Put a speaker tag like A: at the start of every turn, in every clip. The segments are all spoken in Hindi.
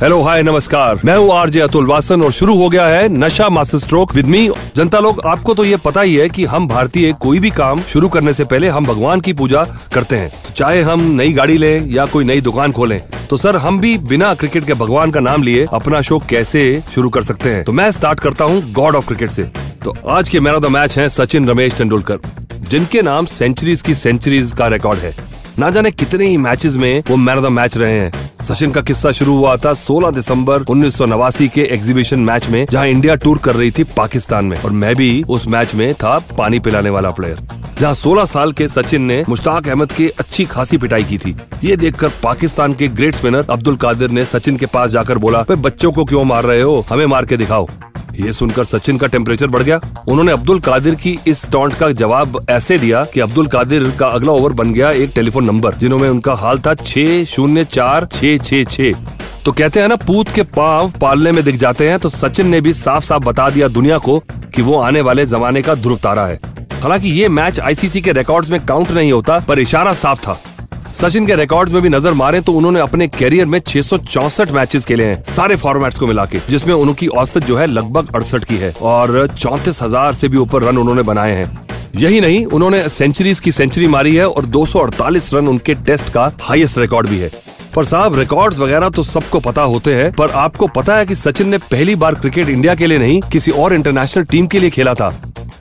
A: hello hi नमस्कार। मैं हूँ आरजे अतुल वासन और शुरू हो गया है नशा मास्टर स्ट्रोक विद मी जनता लोग, आपको तो ये पता ही है कि हम भारतीय कोई भी काम शुरू करने से पहले हम भगवान की पूजा करते हैं। चाहे हम नई गाड़ी लें या कोई नई दुकान खोलें। तो सर, हम भी बिना क्रिकेट के भगवान का नाम लिए अपना शो कैसे शुरू कर सकते हैं? तो मैं स्टार्ट करता हूँ गॉड ऑफ़ क्रिकेट से। तो आज के मैन ऑफ़ द मैच है सचिन, रमेश तेंदुलकर, जिनके नाम सेंचुरीज की सेंचुरीज का रिकॉर्ड है। ना जाने कितने ही मैचेस में वो मैन ऑफ़ द मैच रहे हैं। सचिन का किस्सा शुरू हुआ था 16 दिसंबर उन्नीस सौ नवासी के एग्जीबिशन मैच में, जहाँ इंडिया टूर कर रही थी पाकिस्तान में। और मैं भी उस मैच में था पानी पिलाने वाला प्लेयर। जहाँ 16 साल के सचिन ने मुश्ताक अहमद की अच्छी खासी पिटाई की थी। ये देखकर पाकिस्तान के ग्रेट स्पिनर अब्दुल कादिर ने सचिन के पास जाकर बोला बच्चों को क्यों मार रहे हो? हमें मार के दिखाओ। ये सुनकर सचिन का टेम्परेचर बढ़ गया। उन्होंने अब्दुल कादिर की इस टॉन्ट का जवाब ऐसे दिया कि अब्दुल कादिर का अगला ओवर बन गया एक टेलीफोन नंबर जिन्होंने उनका हाल था छह शून्य चार छह छह छह। तो कहते हैं ना, पूत के पाँव पालने में दिख जाते हैं तो सचिन ने भी साफ़ साफ़ बता दिया दुनिया को कि वो आने वाले जमाने का ध्रुव तारा है। हालाँकि ये मैच आईसीसी के रिकॉर्ड्स में काउंट नहीं होता, पर इशारा साफ़ था। सचिन के रिकॉर्ड्स में भी नज़र मारे तो उन्होंने अपने कैरियर में छह मैचेस खेले हैं, सारे फॉर्मेट्स को मिला के, जिसमें उनकी औसत जो है लगभग अड़सठ की है और चौंतीस हज़ार से भी ऊपर रन उन्होंने बनाए हैं। यही नहीं, उन्होंने सेंचुरीज की सेंचुरी मारी है और 248 रन उनके टेस्ट का हाईएस्ट रिकॉर्ड भी है। पर साहब रिकॉर्ड्स वगैरह तो सबको पता होते हैं, पर आपको पता है कि सचिन ने पहली बार क्रिकेट इंडिया के लिए नहीं, किसी और इंटरनेशनल टीम के लिए खेला था।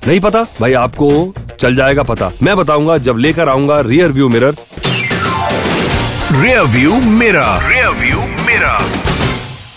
A: नहीं पता? भाई, आपको चल जाएगा पता। मैं बताऊँगा, जब लेकर आऊँगा rear view mirror
B: rear view मेरा रियर व्यू मेरा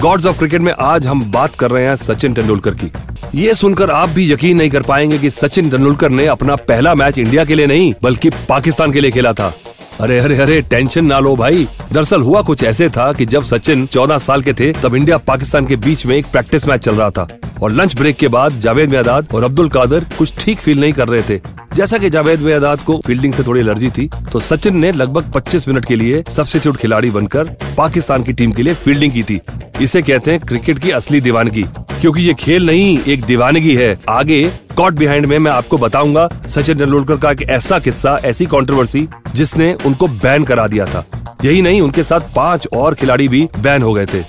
A: गॉड्स ऑफ़ क्रिकेट में आज हम बात कर रहे हैं सचिन तेंदुलकर की। ये सुनकर आप भी यकीन नहीं कर पाएँगे कि सचिन तेंदुलकर ने अपना पहला मैच इंडिया के लिए नहीं बल्कि पाकिस्तान के लिए खेला था। अरे अरे अरे, टेंशन ना लो भाई। दरअसल हुआ कुछ ऐसे था कि जब सचिन 14 साल के थे, तब इंडिया पाकिस्तान के बीच में एक प्रैक्टिस मैच चल रहा था। और लंच ब्रेक के बाद जावेद मियादाद और अब्दुल कादर कुछ ठीक फील नहीं कर रहे थे। जैसा कि जावेद मियादाद को फील्डिंग से थोड़ी एलर्जी थी तो सचिन ने लगभग 25 मिनट के लिए सब्सिट्यूट खिलाड़ी बनकर पाकिस्तान की टीम के लिए फील्डिंग की थी। इसे कहते हैं क्रिकेट की असली दीवानगी, क्योंकि ये खेल नहीं, एक दीवानगी है। आगे कॉट बिहाइंड में मैं आपको बताऊँगा सचिन तेंदुलकर का एक ऐसा किस्सा ऐसी कंट्रोवर्सी जिसने उनको बैन करा दिया था। यही नहीं उनके साथ पाँच और खिलाड़ी भी बैन हो गए थे।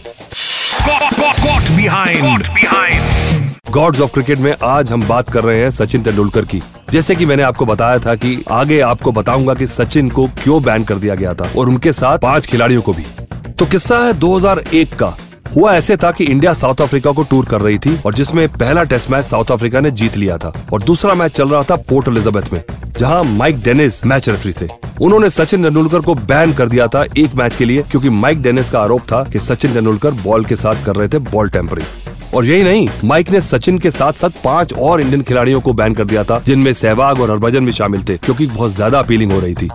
A: गॉड्स ऑफ़ क्रिकेट में आज हम बात कर रहे हैं सचिन तेंदुलकर की। जैसे कि मैंने आपको बताया था कि आगे आपको बताऊँगा कि सचिन को क्यों बैन कर दिया गया था और उनके साथ पाँच खिलाड़ियों को भी। तो किस्सा है 2001 का। हुआ ऐसे था कि इंडिया साउथ अफ्रीका को टूर कर रही थी और जिसमें पहला टेस्ट मैच साउथ अफ्रीका ने जीत लिया था और दूसरा मैच चल रहा था पोर्ट एलिजाबेथ में, जहाँ माइक डेनिस मैच रेफरी थे। उन्होंने सचिन तेंदुलकर को बैन कर दिया था एक मैच के लिए, क्योंकि माइक डेनिस का आरोप था कि सचिन तेंदुलकर बॉल के साथ कर रहे थे बॉल टेम्परिंग। और यही नहीं, माइक ने सचिन के साथ साथ पाँच और इंडियन खिलाड़ियों को बैन कर दिया था, जिनमें सहवाग और हरभजन भी शामिल थे, क्योंकि बहुत ज़्यादा अपीलिंग हो रही थी।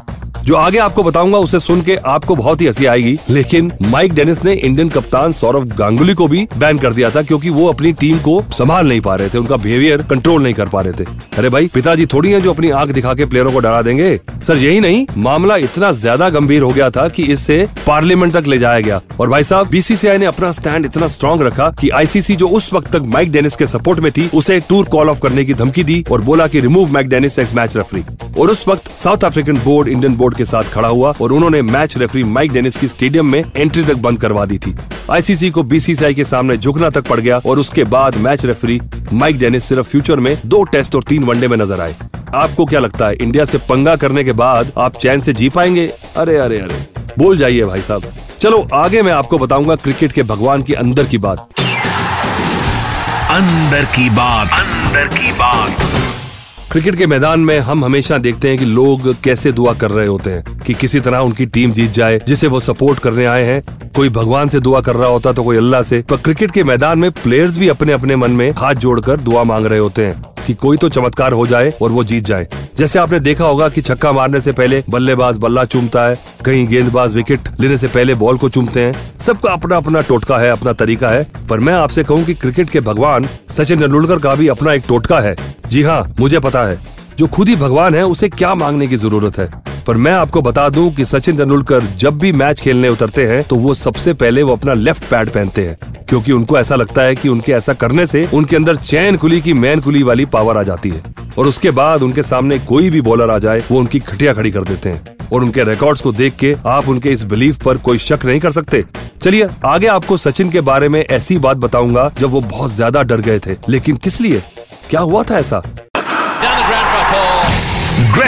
A: जो आगे आपको बताऊँगा, उसे सुन के आपको बहुत ही हँसी आएगी। लेकिन माइक डेनिस ने इंडियन कप्तान सौरव गांगुली को भी बैन कर दिया था, क्योंकि वो अपनी टीम को संभाल नहीं पा रहे थे। उनका बिहेवियर कंट्रोल नहीं कर पा रहे थे। अरे भाई, पिताजी थोड़ी हैं जो अपनी आँख दिखा के प्लेयरों को डरा देंगे? सर, यही नहीं, मामला इतना ज़्यादा गंभीर हो गया था कि इससे पार्लियामेंट तक ले जाया गया। और भाई साहब बीसीसीआई ने अपना स्टैंड इतना स्ट्रांग रखा कि आईसीसी जो उस वक्त तक माइक डेनिस के सपोर्ट में थी, उसे टूर कॉल ऑफ़ करने की धमकी दी और बोला की remove Mike Dennis ex match referee और उस वक्त South African board Indian board के साथ खड़ा हुआ और उन्होंने मैच रेफरी माइक डेनिस की स्टेडियम में एंट्री तक बंद करवा दी थी। आईसीसी को बीसीसीआई के सामने झुकना तक पड़ गया और उसके बाद मैच रेफरी माइक डेनिस सिर्फ़ फ्यूचर में दो टेस्ट और तीन वनडे में नज़र आए। आपको क्या लगता है, इंडिया से पंगा करने के बाद आप चैन से जी पाएँगे? अरे अरे अरे। बोल जाइए भाई साहब। चलो, आगे मैं आपको बताऊँगा क्रिकेट के भगवान की अंदर की बात।
B: अंदर की बात। अंदर की बात।
A: क्रिकेट के मैदान में हम हमेशा देखते हैं कि लोग कैसे दुआ कर रहे होते हैं, कि किसी तरह उनकी टीम जीत जाए, जिसे वो सपोर्ट करने आए हैं। कोई भगवान से दुआ कर रहा होता तो कोई अल्लाह से, पर क्रिकेट के मैदान में प्लेयर्स भी अपने अपने मन में हाथ जोड़कर दुआ मांग रहे होते हैं। कि कोई तो चमत्कार हो जाए और वो जीत जाए। जैसे आपने देखा होगा कि छक्का मारने से पहले बल्लेबाज बल्ला चूमता है, कहीं गेंदबाज विकेट लेने से पहले बॉल को चूमते हैं। सबका अपना अपना टोटका है, अपना तरीका है। पर मैं आपसे कहूँ की क्रिकेट के भगवान सचिन तेंदुलकर का भी अपना एक टोटका है। जी हाँ मुझे पता है। जो खुद ही भगवान है, उसे क्या मांगने की ज़रूरत है? पर मैं आपको बता दूँ कि सचिन तेंदुलकर जब भी मैच खेलने उतरते हैं तो वो सबसे पहले वो अपना लेफ़्ट पैड पहनते हैं, क्योंकि उनको ऐसा लगता है कि उनके ऐसा करने से उनके अंदर चैन कुली की मैन कुली वाली पावर आ जाती है। और उसके बाद उनके सामने कोई भी बॉलर आ जाए, वो उनकी खटिया खड़ी कर देते हैं। और उनके रिकॉर्ड्स को देख के आप उनके इस बिलीफ पर कोई शक नहीं कर सकते। चलिए, आगे आपको सचिन के बारे में ऐसी बात बताऊँगा, जब वो बहुत ज़्यादा डर गए थे। लेकिन किस लिए? क्या हुआ था ऐसा?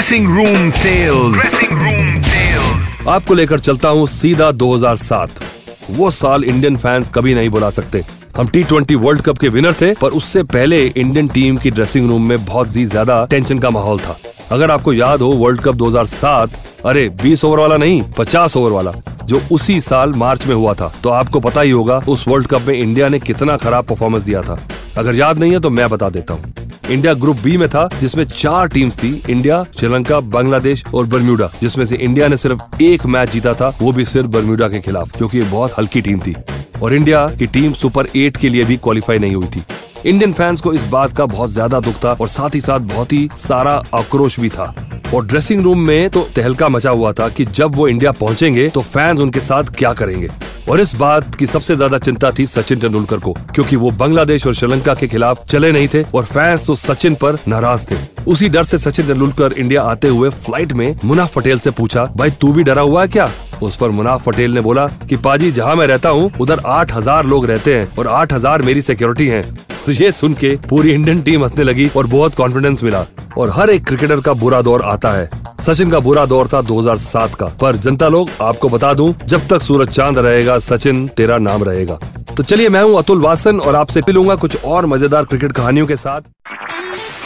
B: Dressing room tales dressing room tales
A: आपको लेकर चलता हूँ सीधा 2007 वो साल इंडियन फैंस कभी नहीं बुला सकते। हम टी ट्वेंटी वर्ल्ड कप के विनर थे पर उससे पहले इंडियन टीम की ड्रेसिंग रूम में बहुत ही ज़्यादा टेंशन का माहौल था। अगर आपको याद हो वर्ल्ड कप 2007 अरे 20 ओवर वाला नहीं 50 ओवर वाला जो उसी साल मार्च में हुआ था। तो आपको पता ही होगा उस वर्ल्ड कप में इंडिया ने कितना खराब परफॉर्मेंस दिया था। अगर याद नहीं है तो मैं बता देता हूँ। इंडिया ग्रुप बी में था, जिसमें चार टीम्स थी, इंडिया, श्रीलंका, बांग्लादेश और बर्म्यूडा, जिसमें से इंडिया ने सिर्फ़ एक मैच जीता था, वो भी सिर्फ़ बर्म्यूडा के खिलाफ, क्योंकि ये बहुत हल्की टीम थी। और इंडिया की टीम सुपर एट के लिए भी क्वालिफाई नहीं हुई थी। इंडियन फैंस को इस बात का बहुत ज़्यादा दुख था, और साथ ही साथ बहुत ही सारा आक्रोश भी था। और ड्रेसिंग रूम में तो तहलका मचा हुआ था कि जब वो इंडिया पहुँचेंगे तो फैंस उनके साथ क्या करेंगे। और इस बात की सबसे ज़्यादा चिंता थी सचिन तेंदुलकर को, क्योंकि वो बांग्लादेश और श्रीलंका के खिलाफ चले नहीं थे और फैंस तो सचिन पर नाराज़ थे। उसी डर से सचिन तेंदुलकर इंडिया आते हुए फ़्लाइट में मुनाफ पटेल से पूछा, भाई, तू भी डरा हुआ है क्या? उस पर मुनाफ पटेल ने बोला कि, पाजी, जहाँ मैं रहता हूँ, उधर आठ हज़ार लोग रहते हैं और आठ हज़ार मेरी सिक्योरिटी है। ये सुन के पूरी इंडियन टीम हंसने लगी और बहुत कॉन्फिडेंस मिला और हर एक क्रिकेटर का बुरा दौर आता है। सचिन का बुरा दौर था 2007 का। पर जनता लोग आपको बता दूँ जब तक सूरज चाँद रहेगा सचिन तेरा नाम रहेगा। तो चलिए मैं हूँ अतुल वासन और आपसे मिलूँगा कुछ और मज़ेदार क्रिकेट कहानियों के साथ।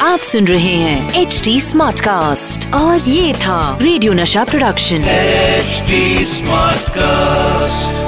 C: आप सुन रहे हैं एच डी स्मार्ट कास्ट और ये था रेडियो नशा प्रोडक्शन।
D: H smart Smartcast.